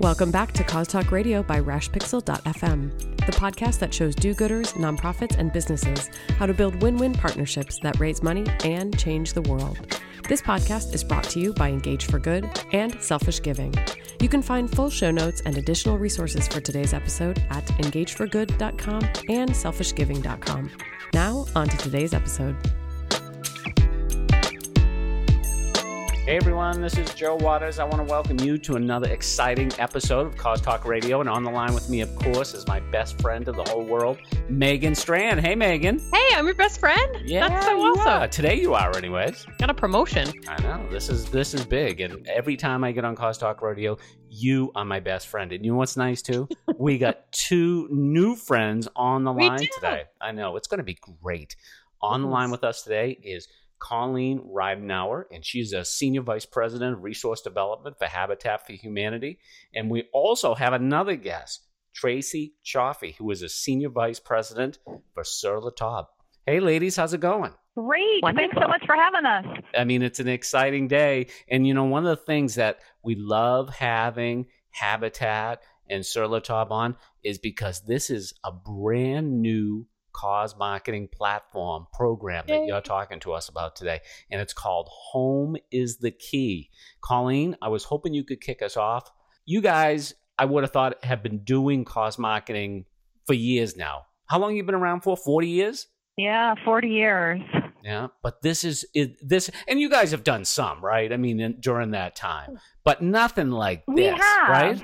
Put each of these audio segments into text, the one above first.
Welcome back to Cause Talk Radio by RashPixel.fm, the podcast that shows do gooders, nonprofits, and businesses how to build win win partnerships that raise money and change the world. This podcast is brought to you by Engage for Good and Selfish Giving. You can find full show notes and additional resources for today's episode at engageforgood.com and selfishgiving.com. Now, on to today's episode. Hey everyone, this is Joe Waters. I want to welcome you to another exciting episode of Cause Talk Radio. And on the line with me, of course, is my best friend of the whole world, Megan Strand. Hey, Megan. Hey, I'm your best friend. Yeah, That's so you awesome. are. Today you are, anyways. Got a promotion. I know this is this is big, and every time I get on Cause Talk Radio, you are my best friend. And you know what's nice too? we got two new friends on the line today. I know it's going to be great. On the line with us today is Colleen Reibenauer, and she's a senior vice president of resource development for Habitat for Humanity. And we also have another guest, Tracy Chaffee, who is a senior vice president for Sur La Table. Hey, ladies, how's it going? Great. Thanks so much for having us. I mean, it's an exciting day. And, you know, one of the things that we love having Habitat and Sur La Table on is because this is a brand new cause marketing platform program that you're talking to us about today. And it's called Home is the Key. Colleen, I was hoping you could kick us off. You guys, I would have thought, have been doing cause marketing for years now. How long you been around for? 40 years? Yeah, 40 years. Yeah, but this is it, this, and you guys have done some, right? I mean, in, during that time, but nothing like this, We have. right?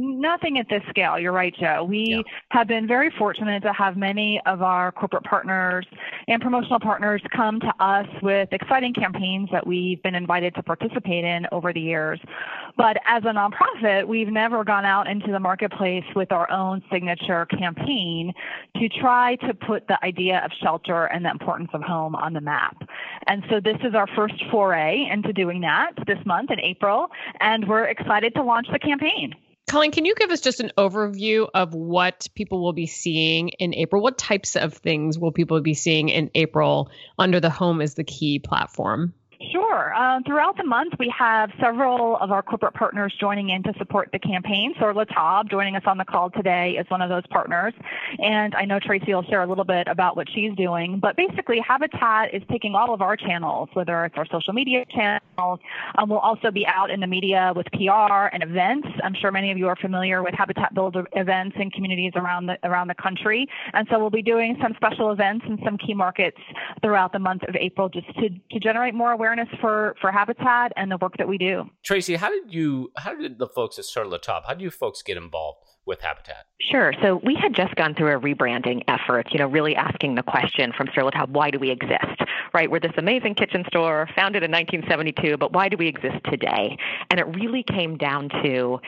Nothing at this scale. You're right, Joe. We Yeah. have been very fortunate to have many of our corporate partners and promotional partners come to us with exciting campaigns that we've been invited to participate in over the years. But as a nonprofit, we've never gone out into the marketplace with our own signature campaign to try to put the idea of shelter and the importance of home on the map. And so this is our first foray into doing that this month in April, and we're excited to launch the campaign. Colleen, can you give us just an overview of what people will be seeing in April? What types of things will people be seeing in April under the Home is the Key platform? Sure. Um, throughout the month, we have several of our corporate partners joining in to support the campaign. So Latab, joining us on the call today, is one of those partners. And I know Tracy will share a little bit about what she's doing. But basically, Habitat is taking all of our channels, whether it's our social media channels. Um, we'll also be out in the media with PR and events. I'm sure many of you are familiar with Habitat Builder events in communities around the around the country. And so we'll be doing some special events in some key markets throughout the month of April just to, to generate more awareness for, for Habitat and the work that we do. Tracy, how did you, how did the folks at Sur La Table, how do you folks get involved with Habitat? Sure. So we had just gone through a rebranding effort, you know, really asking the question from Sur La Table, why do we exist? Right? We're this amazing kitchen store founded in 1972, but why do we exist today? And it really came down to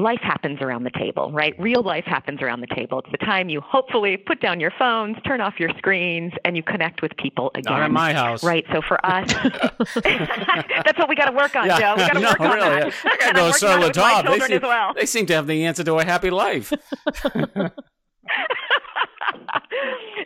life happens around the table, right? Real life happens around the table. It's the time you hopefully put down your phones, turn off your screens, and you connect with people again. Not in my house. Right. So for us, that's what we got to work on, Joe. We got to no, work on really. that. I go I'm to on La it with my They seem, well. they seem to have the answer to a happy life.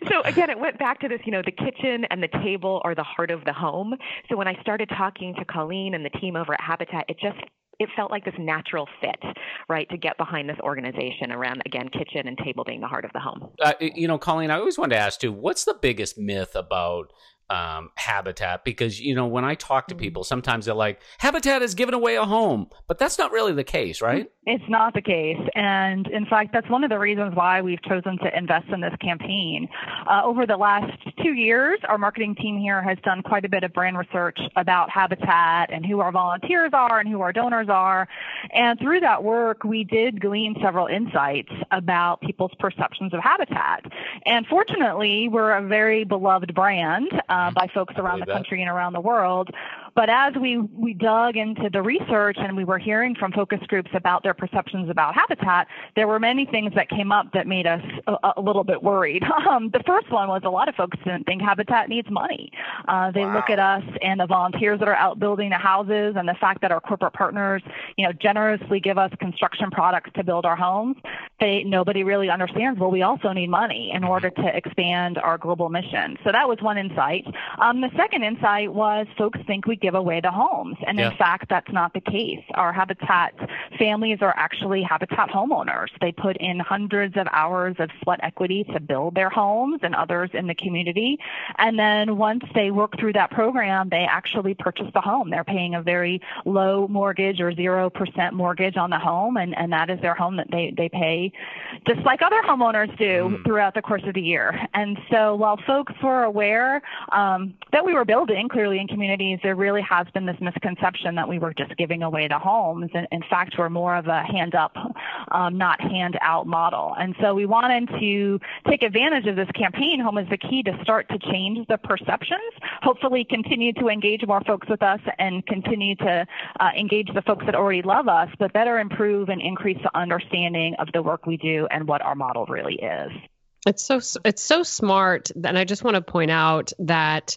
so again, it went back to this, you know, the kitchen and the table are the heart of the home. So when I started talking to Colleen and the team over at Habitat, it just it felt like this natural fit, right, to get behind this organization around again kitchen and table being the heart of the home. uh, you know, Colleen, I always wanted to ask too, what's the biggest myth about um, Habitat? Because you know, when I talk to people, sometimes they're like, "Habitat is giving away a home," but that's not really the case, right? It's not the case. And in fact, that's one of the reasons why we've chosen to invest in this campaign. Uh, over the last two years, our marketing team here has done quite a bit of brand research about Habitat and who our volunteers are and who our donors are. And through that work, we did glean several insights about people's perceptions of Habitat. And fortunately, we're a very beloved brand uh, by folks around the country and around the world. But as we, we dug into the research and we were hearing from focus groups about their perceptions about habitat, there were many things that came up that made us a, a little bit worried. Um, the first one was a lot of folks didn't think habitat needs money. Uh, they look at us and the volunteers that are out building the houses and the fact that our corporate partners, you know, generously give us construction products to build our homes. They nobody really understands. Well, we also need money in order to expand our global mission. So that was one insight. Um, the second insight was folks think we give away the homes. And Yeah. in fact, that's not the case. Our Habitat families are actually Habitat homeowners. They put in hundreds of hours of sweat equity to build their homes and others in the community. And then once they work through that program, they actually purchase the home. They're paying a very low mortgage or 0% mortgage on the home, and, and that is their home that they, they pay just like other homeowners do throughout the course of the year. And so while folks were aware um, that we were building clearly in communities, there really has been this misconception that we were just giving away the homes. And in fact, we're more of a hand up, um, not hand out model. And so we wanted to take advantage of this campaign. Home is the key to start to change the perceptions, hopefully continue to engage more folks with us and continue to uh, engage the folks that already love us, but better improve and increase the understanding of the work we do and what our model really is. It's so it's so smart, and I just want to point out that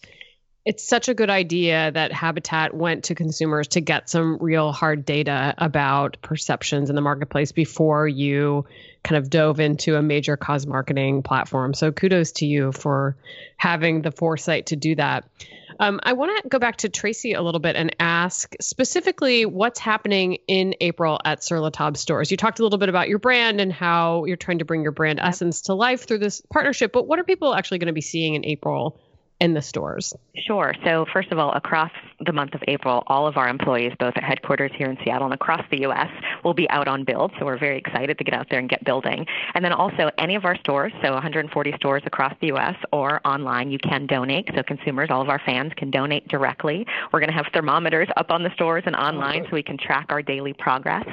it's such a good idea that Habitat went to consumers to get some real hard data about perceptions in the marketplace before you kind of dove into a major cause marketing platform. So kudos to you for having the foresight to do that. Um, I want to go back to Tracy a little bit and ask specifically what's happening in April at Sur La Table stores. You talked a little bit about your brand and how you're trying to bring your brand essence to life through this partnership, but what are people actually going to be seeing in April in the stores? Sure. So, first of all, across the month of April, all of our employees, both at headquarters here in Seattle and across the U.S., will be out on build. So, we're very excited to get out there and get building. And then also, any of our stores, so 140 stores across the U.S. or online, you can donate. So, consumers, all of our fans, can donate directly. We're going to have thermometers up on the stores and online so we can track our daily progress.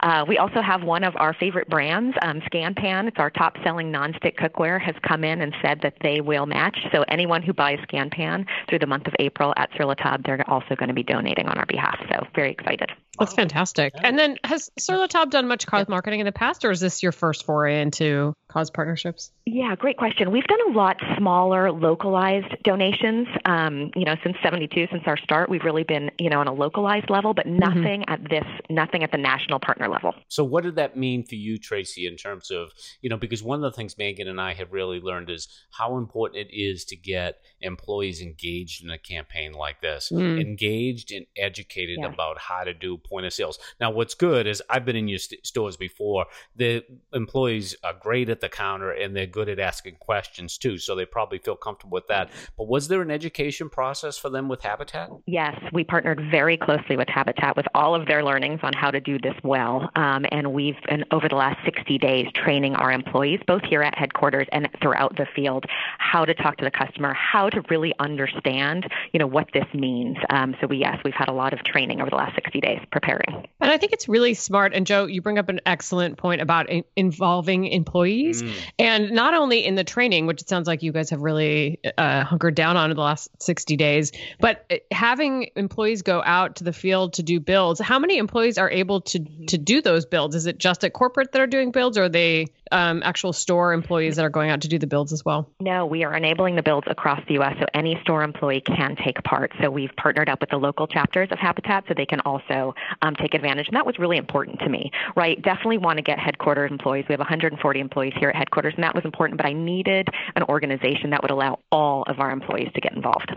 Uh, we also have one of our favorite brands, um, ScanPan. It's our top selling nonstick cookware, has come in and said that they will match. So, anyone who buys ScanPan through the month of April at Sur La Table, they're also going to be donating on our behalf. So very excited. That's fantastic. And then has Sur La Table done much cause marketing in the past, or is this your first foray into cause partnerships? Yeah, great question. We've done a lot smaller, localized donations. Um, you know, since '72, since our start, we've really been, you know, on a localized level, but nothing at this, nothing at the national partner level. So, what did that mean for you, Tracy, in terms of, you know, because one of the things Megan and I have really learned is how important it is to get employees engaged in a campaign like this, Mm. engaged and educated Yeah. about how to do point of sales. Now, what's good is I've been in your st- stores before. The employees are great at the counter and they're good at asking questions too. So, they probably feel comfortable with that. But was there an education process for them with Habitat? Yes, we partnered very closely with Habitat with all of their learnings on how to do this well. Um, and we've been over the last 60 days training our employees, both here at headquarters and throughout the field, how to talk to the customer, how to really understand, you know, what this means. Um, so we, yes, we've had a lot of training over the last 60 days preparing. And I think it's really smart. And Joe, you bring up an excellent point about in- involving employees, Mm. and not only in the training, which it sounds like you guys have really uh, hunkered down on in the last 60 days, but uh, having employees go out to the field to do builds. How many employees are able to to do those builds? Is it just at corporate that are doing builds, or are they um, actual store employees that are going out to do the builds as well? No, we are enabling the builds across the U.S. so any store employee can take part. So we've partnered up with the local chapters of Habitat so they can also um, take advantage. And that was really important to me, right? Definitely want to get headquarters employees. We have 140 employees here at headquarters, and that was important. But I needed an organization that would allow all of our employees to get involved.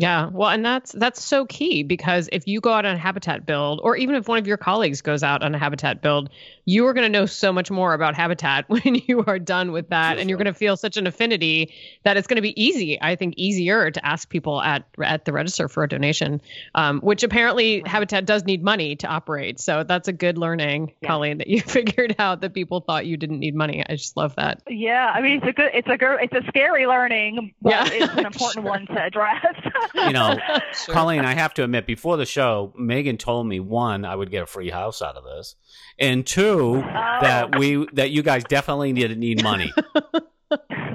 Yeah, well, and that's that's so key because if you go out on a habitat build, or even if one of your colleagues goes out on a habitat build, you are going to know so much more about habitat when you are done with that, and you're going to feel such an affinity that it's going to be easy. I think easier to ask people at at the register for a donation, um, which apparently Habitat does need money to operate. So that's a good learning, Yeah. Colleen, that you figured out that people thought you didn't need money. I just love that. Yeah, I mean it's a good, it's a good, it's a scary learning, but Yeah. it's an important one to address. You know, Colleen, I have to admit, before the show, Megan told me one, I would get a free house out of this, and two, that oh. we that you guys definitely need need money.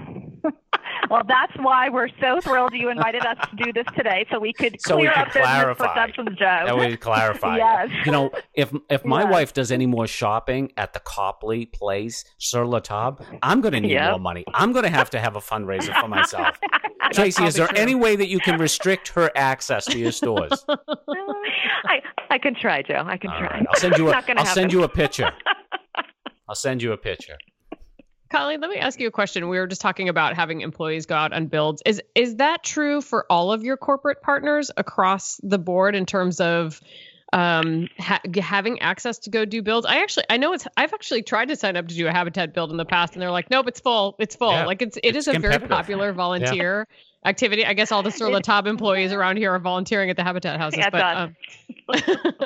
well, that's why we're so thrilled you invited us to do this today, so we could So we clear could up business clarify. perceptions, Joe. That would clarify. Yes. You know, if if my Yes. wife does any more shopping at the Copley Place, Sur La Table, I'm going to need Yep. more money. I'm going to have to have a fundraiser for myself. Tracy, is there true. any way that you can restrict her access to your stores? I, I can try, Joe. I can All try. right, I'll send you a Not gonna I'll send you a picture. I'll send you a picture. Colleen, let me ask you a question. We were just talking about having employees go out on builds. Is is that true for all of your corporate partners across the board in terms of um, ha- having access to go do builds? I actually I know it's I've actually tried to sign up to do a habitat build in the past, and they're like, nope, it's full, it's full. Yeah, like it's it it's is a very popular volunteer. Yeah. Activity. I guess all the Sur La Table employees around here are volunteering at the Habitat houses. Yeah, but, um,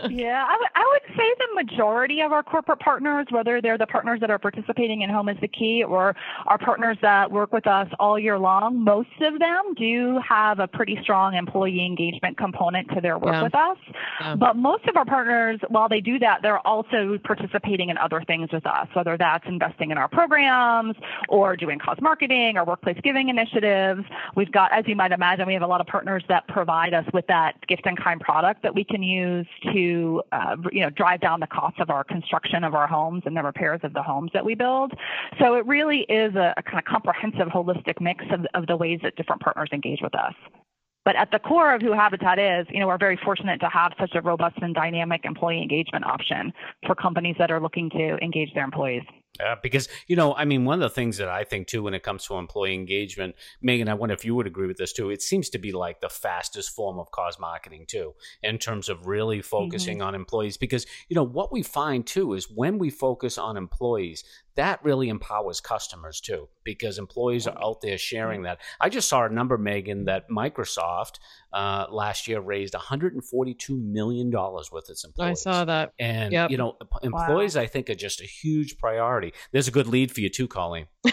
yeah, I, w- I would say the majority of our corporate partners, whether they're the partners that are participating in Home is the Key or our partners that work with us all year long, most of them do have a pretty strong employee engagement component to their work Yeah. with us. Yeah. But most of our partners, while they do that, they're also participating in other things with us, whether that's investing in our programs or doing cause marketing or workplace giving initiatives. We've got, as you might imagine, we have a lot of partners that provide us with that gift and kind product that we can use to, uh, you know, drive down the cost of our construction of our homes and the repairs of the homes that we build. So it really is a, a kind of comprehensive, holistic mix of, of the ways that different partners engage with us. But at the core of who Habitat is, you know, we're very fortunate to have such a robust and dynamic employee engagement option for companies that are looking to engage their employees. Uh, because you know, I mean, one of the things that I think too, when it comes to employee engagement, Megan, I wonder if you would agree with this too. It seems to be like the fastest form of cause marketing too, in terms of really focusing on employees. Because you know what we find too is when we focus on employees, that really empowers customers too, because employees are out there sharing that. I just saw a number, Megan, that Microsoft uh, last year raised 142 million dollars with its employees. I saw that. And Yep. you know, employees, I think, are just a huge priority. There's a good lead for you too, Colleen.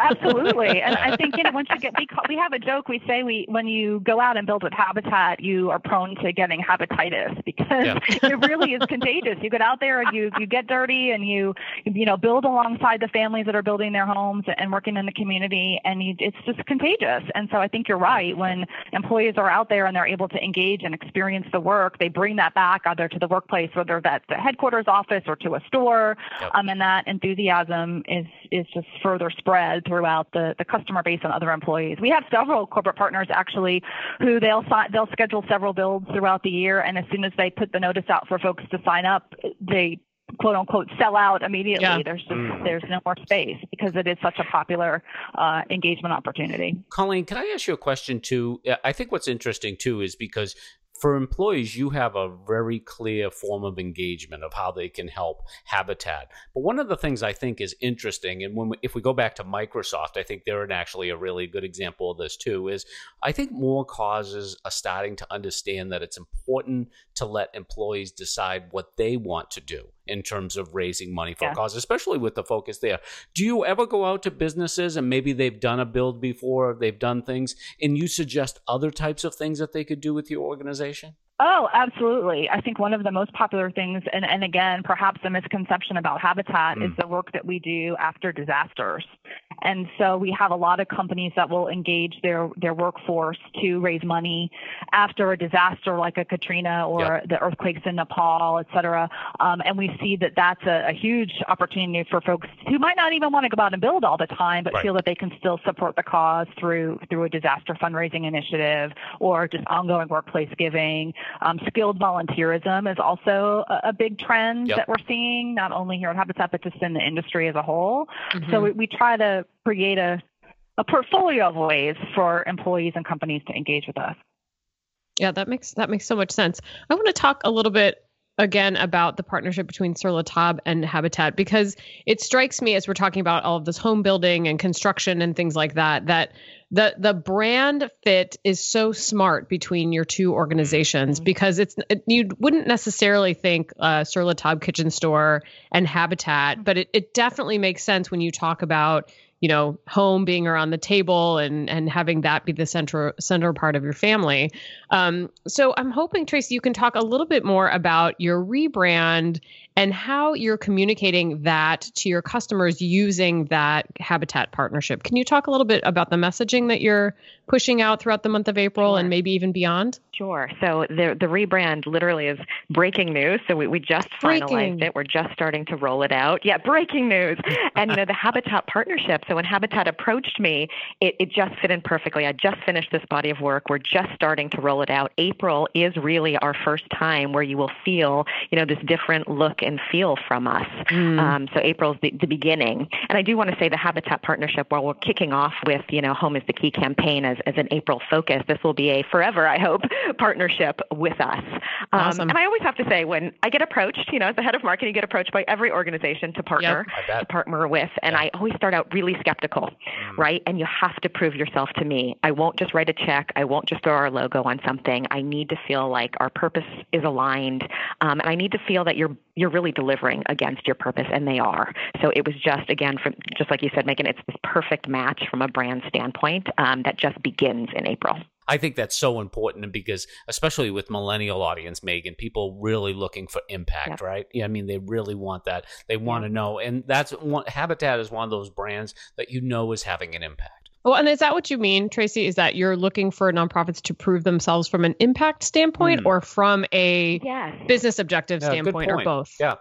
Absolutely, and I think you know once you get we, have a joke we say we when you go out and build with Habitat you are prone to getting habititis because Yeah. it really is contagious. You get out there and you you get dirty and you you know build alongside the families that are building their homes and working in the community and you, it's just contagious. And so I think you're right when employees are out there and they're able to engage and experience the work, they bring that back either to the workplace, whether that's the headquarters office or to a store, Yep. um, and that enthusiasm is is just further spread throughout the, the customer base and other employees. We have several corporate partners actually who they'll they'll schedule several builds throughout the year, and as soon as they put the notice out for folks to sign up, they quote unquote sell out immediately. Yeah. There's just Mm. there's no more space because it is such a popular uh, engagement opportunity. Colleen, can I ask you a question too? Uh, I think what's interesting too is because for employees, you have a very clear form of engagement of how they can help Habitat. But one of the things I think is interesting, and when we, if we go back to Microsoft, I think they're an actually a really good example of this too. Is I think more causes are starting to understand that it's important to let employees decide what they want to do in terms of raising money for Yeah. a cause, especially with the focus there. Do you ever go out to businesses and maybe they've done a build before, they've done things, and you suggest other types of things that they could do with your organization? Oh, absolutely. I think one of the most popular things, and, and again, perhaps a misconception about Habitat, is Mm. the work that we do after disasters. And so we have a lot of companies that will engage their, their workforce to raise money after a disaster like a Katrina or Yep. the earthquakes in Nepal, et cetera. Um, and we see that that's a, a huge opportunity for folks who might not even want to go out and build all the time, but Right. feel that they can still support the cause through through a disaster fundraising initiative or just ongoing workplace giving. Um, skilled volunteerism is also a, a big trend Yep. that we're seeing, not only here at Habitat, but just in the industry as a whole. Mm-hmm. So we, we try to create a, a portfolio of ways for employees and companies to engage with us. Yeah, that makes that makes so much sense. I want to talk a little bit again about the partnership between Sur La Table and Habitat because it strikes me as we're talking about all of this home building and construction and things like that that the the brand fit is so smart between your two organizations because it's it, you wouldn't necessarily think uh, Sur La Table Kitchen Store and Habitat, but it, it definitely makes sense when you talk about you know home being around the table and and having that be the center center part of your family. Um, so i'm hoping tracy you can talk a little bit more about your rebrand and how you're communicating that to your customers using that habitat partnership. Can you talk a little bit about the messaging that you're pushing out throughout the month of april Sure. and maybe even beyond Sure. So the the rebrand literally is breaking news. So we, we just finalized Breaking. it. We're just starting to roll it out. Yeah, breaking news. And you know the Habitat partnership. So when Habitat approached me, it, it just fit in perfectly. I just finished this body of work. We're just starting to roll it out. April is really our first time where you will feel, you know, this different look and feel from us. Mm. Um, so April's the, the beginning. And I do want to say the Habitat partnership, while we're kicking off with, you know, Home is the Key campaign as, as an April focus, this will be a forever, I hope, partnership with us. Um, awesome. And I always have to say, when I get approached, you know, as the head of marketing, you get approached by every organization to partner, yep. to partner with. And I always start out really skeptical, mm. right? And you have to prove yourself to me. I won't just write a check. I won't just throw our logo on something. I need to feel like our purpose is aligned, um, and I need to feel that you're you're really delivering against your purpose, and they are. So it was just again, from just like you said, Megan, it's this perfect match from a brand standpoint um, that just begins in April. I think that's so important because, especially with millennial audience, Megan, people really looking for impact, yep. right? Yeah, I mean, they really want that. They want to know, and that's one, Habitat is one of those brands that you know is having an impact. Well, and is that what you mean, Tracy? Is that you're looking for nonprofits to prove themselves from an impact standpoint mm. or from a yes. business objective yeah, standpoint or both? Yeah.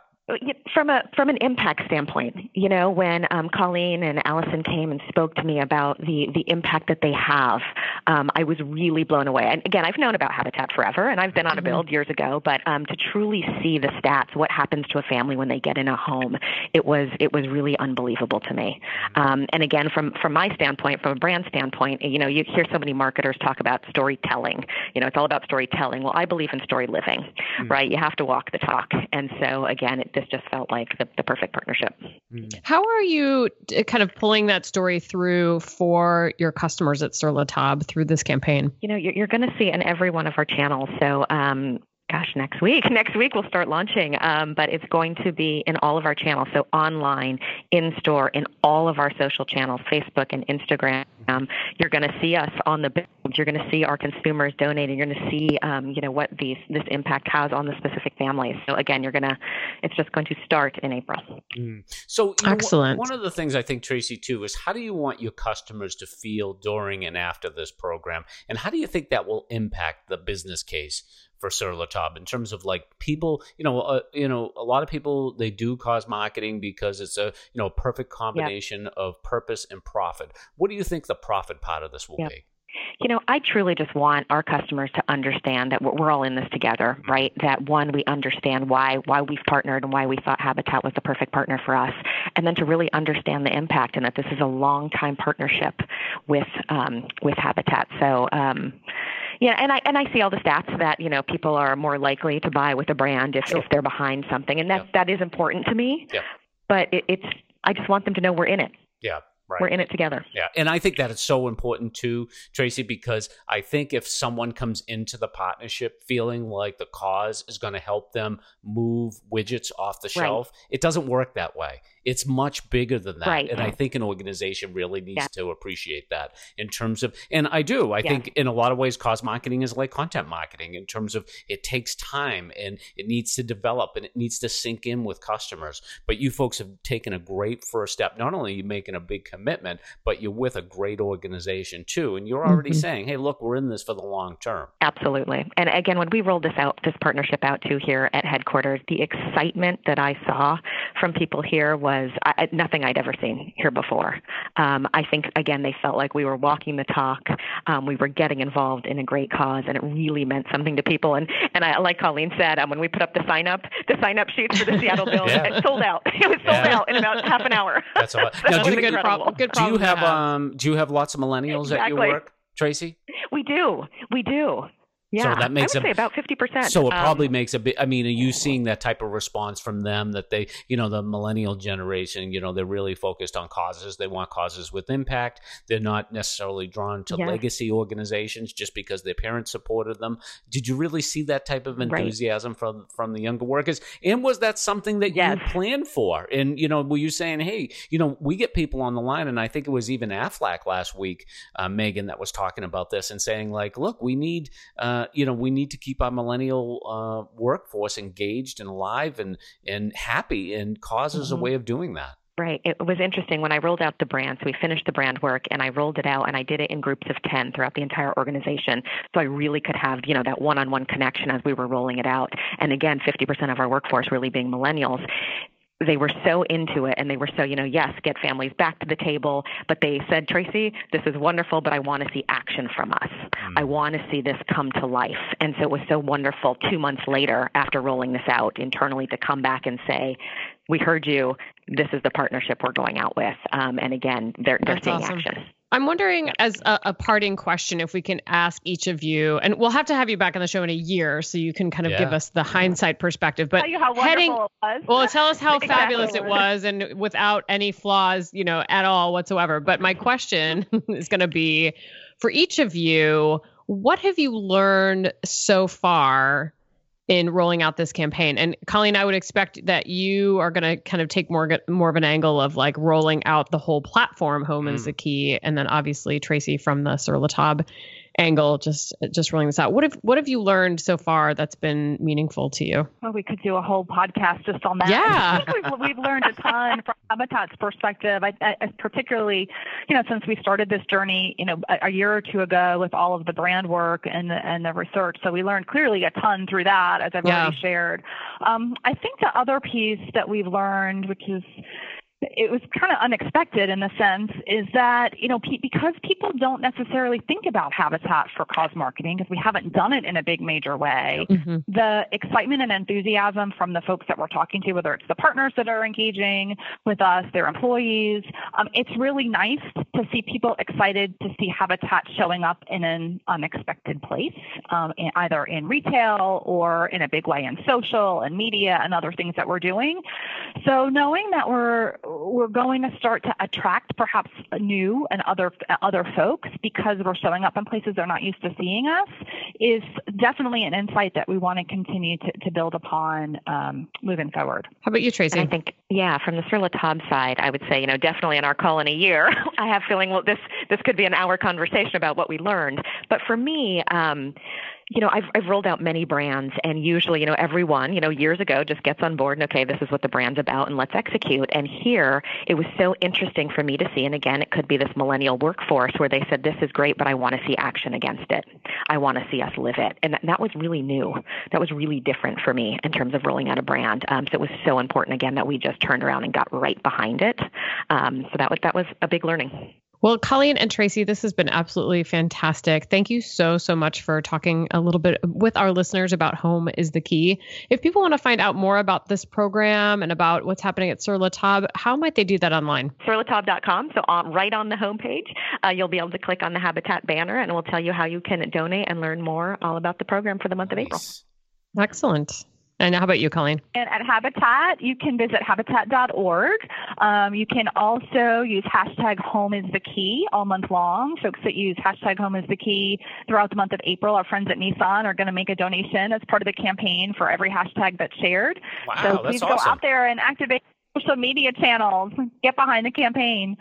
From a from an impact standpoint, you know, when um, Colleen and Allison came and spoke to me about the the impact that they have, um, I was really blown away. And again, I've known about Habitat forever, and I've been on a mm-hmm. build years ago, but um, to truly see the stats, what happens to a family when they get in a home, it was it was really unbelievable to me. Um, and again, from from my standpoint, from a brand standpoint, you know, you hear so many marketers talk about storytelling. You know, it's all about storytelling. Well, I believe in story living, mm-hmm. right? You have to walk the talk, and so again, it, this just felt like the, the perfect partnership. Hmm. How are you kind of pulling that story through for your customers at Sur La Table through this campaign? You know, you're, you're going to see in every one of our channels. So, um, gosh, next week. Next week we'll start launching, um, but it's going to be in all of our channels. So online, in store, in all of our social channels, Facebook and Instagram. Um, you're going to see us on the build. You're going to see our consumers donating. You're going to see, um, you know, what these this impact has on the specific families. So again, you're going to, it's just going to start in April. Mm. So excellent. Know, one of the things I think Tracy too is how do you want your customers to feel during and after this program, and how do you think that will impact the business case? For La in terms of like people, you know, uh, you know, a lot of people they do cause marketing because it's a you know perfect combination of purpose and profit. What do you think the profit part of this will be? You know, I truly just want our customers to understand that we're all in this together, mm-hmm. right? That one, we understand why why we've partnered and why we thought Habitat was the perfect partner for us, and then to really understand the impact and that this is a long time partnership with um, with Habitat. So. Um, yeah, and I and I see all the stats that you know people are more likely to buy with a brand if, sure. if they're behind something, and that yeah. that is important to me. Yeah. But it, it's I just want them to know we're in it. Yeah. Right. We're in it together. Yeah. And I think that it's so important too, Tracy, because I think if someone comes into the partnership feeling like the cause is going to help them move widgets off the shelf, right. it doesn't work that way. It's much bigger than that. Right. And I think an organization really needs yeah. to appreciate that in terms of, and I do, I yeah. think in a lot of ways, cause marketing is like content marketing in terms of it takes time and it needs to develop and it needs to sink in with customers. But you folks have taken a great first step. Not only are you making a big commitment, but you're with a great organization too. And you're already mm-hmm. saying, hey, look, we're in this for the long term. Absolutely. And again, when we rolled this out, this partnership out to here at headquarters, the excitement that I saw from people here was was I, nothing I'd ever seen here before. Um, I think again they felt like we were walking the talk. Um, we were getting involved in a great cause, and it really meant something to people. And and I, like Colleen said, um, when we put up the sign up, the sign up sheets for the Seattle Bill, yeah. it sold out. It was sold yeah. out in about half an hour. That's a lot. Now, do, you, good problem, good do you have, have um do you have lots of millennials exactly. at your work, Tracy? We do. We do. Yeah, so that makes I would a, say about fifty percent. So it probably um, makes a bit. I mean, are you seeing that type of response from them that they, you know, the millennial generation, you know, they're really focused on causes. They want causes with impact. They're not necessarily drawn to yes. legacy organizations just because their parents supported them. Did you really see that type of enthusiasm right. from from the younger workers? And was that something that yes. you planned for? And you know, were you saying, hey, you know, we get people on the line, and I think it was even Aflac last week, uh, Megan, that was talking about this and saying like, look, we need. Uh, uh, you know, we need to keep our millennial uh, workforce engaged and alive and and happy, and cause is mm-hmm. a way of doing that. Right. It was interesting when I rolled out the brand. So we finished the brand work and I rolled it out and I did it in groups of 10 throughout the entire organization. So I really could have, you know, that one-on-one connection as we were rolling it out. And again, 50% of our workforce really being millennials they were so into it and they were so, you know, yes, get families back to the table. But they said, Tracy, this is wonderful, but I want to see action from us. Mm. I want to see this come to life. And so it was so wonderful two months later after rolling this out internally to come back and say, we heard you. This is the partnership we're going out with. Um, and again, they're, they're seeing awesome. action. I'm wondering, as a, a, parting question, if we can ask each of you, and we'll have to have you back on the show in a year so you can kind of yeah. give us the hindsight perspective. But heading, well, tell us how exactly. fabulous it was, and without any flaws, you know, at all whatsoever. But my question is going to be, for each of you, what have you learned so far in rolling out this campaign. And Colleen, I would expect that you are going to kind of take more more of an angle of like rolling out the whole platform. Home mm. is the key, and then obviously Tracy from the Sur La Table angle just just rolling this out. What have what have you learned so far that's been meaningful to you? Well we could do a whole podcast just on that. Yeah. We've, we've, learned a ton from habitat's perspective. I, I, particularly you know since we started this journey you know a, a, year or two ago with all of the brand work and the, and the research. So we learned clearly a ton through that as i've yeah. already shared. Um, i think the other piece that we've learned which is it was kind of unexpected in the sense is that you know pe- because people don't necessarily think about habitat for cause marketing because we haven't done it in a big major way mm-hmm. the excitement and enthusiasm from the folks that we're talking to whether it's the partners that are engaging with us their employees um, it's really nice to see people excited to see habitat showing up in an unexpected place um, in, either in retail or in a big way in social and media and other things that we're doing so knowing that we're we're going to start to attract perhaps new and other other folks because we're showing up in places they're not used to seeing us is definitely an insight that we want to continue to, to build upon um, moving forward. How about you, Tracy? And I think, yeah, from the Sur La Table side, I would say, you know, definitely in our call in a year, I have feeling well, this this could be an hour conversation about what we learned. But for me, um, you know, I've, I've rolled out many brands, and usually, you know, everyone, you know, years ago just gets on board and, okay, this is what the brand's about, and let's execute. And here, it was so interesting for me to see. And again, it could be this millennial workforce where they said, this is great, but I want to see action against it. I want to see us live it. And that, that was really new. That was really different for me in terms of rolling out a brand. Um, so it was so important, again, that we just turned around and got right behind it. Um, so that was, that was a big learning. Well, Colleen and Tracy, this has been absolutely fantastic. Thank you so, so much for talking a little bit with our listeners about Home is the Key. If people want to find out more about this program and about what's happening at Sur La Table, how might they do that online? SurLaTable.com. So, on, right on the homepage, uh, you'll be able to click on the Habitat banner and it will tell you how you can donate and learn more all about the program for the month nice. of April. Excellent. And how about you, Colleen? And at Habitat, you can visit habitat.org. Um, you can also use hashtag home is the key all month long. Folks that use hashtag home is the key throughout the month of April, our friends at Nissan are going to make a donation as part of the campaign for every hashtag that's shared. Wow, so please awesome. go out there and activate social media channels, get behind the campaign.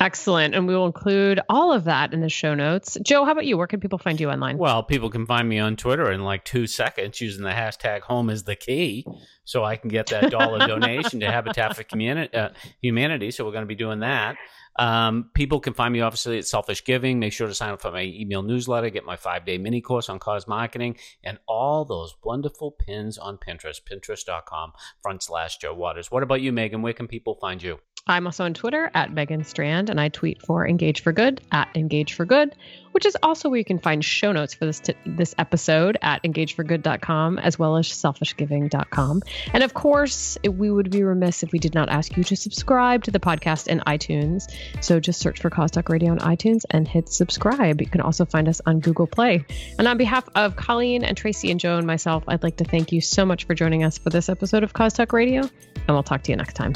Excellent. And we will include all of that in the show notes. Joe, how about you? Where can people find you online? Well, people can find me on Twitter in like two seconds using the hashtag home is the key. So I can get that dollar donation to Habitat for Humanity, uh, Humanity. So we're going to be doing that. Um, people can find me obviously at Selfish Giving. Make sure to sign up for my email newsletter, get my five day mini course on cause marketing, and all those wonderful pins on Pinterest, pinterest.com front slash Joe Waters. What about you, Megan? Where can people find you? I'm also on Twitter at Megan Strand, and I tweet for Engage for Good at Engage for Good, which is also where you can find show notes for this t- this episode at engageforgood.com as well as selfishgiving.com. And of course, it, we would be remiss if we did not ask you to subscribe to the podcast in iTunes. So just search for Cause Talk Radio on iTunes and hit subscribe. You can also find us on Google Play. And on behalf of Colleen and Tracy and Joe and myself, I'd like to thank you so much for joining us for this episode of Cause Talk Radio, and we'll talk to you next time.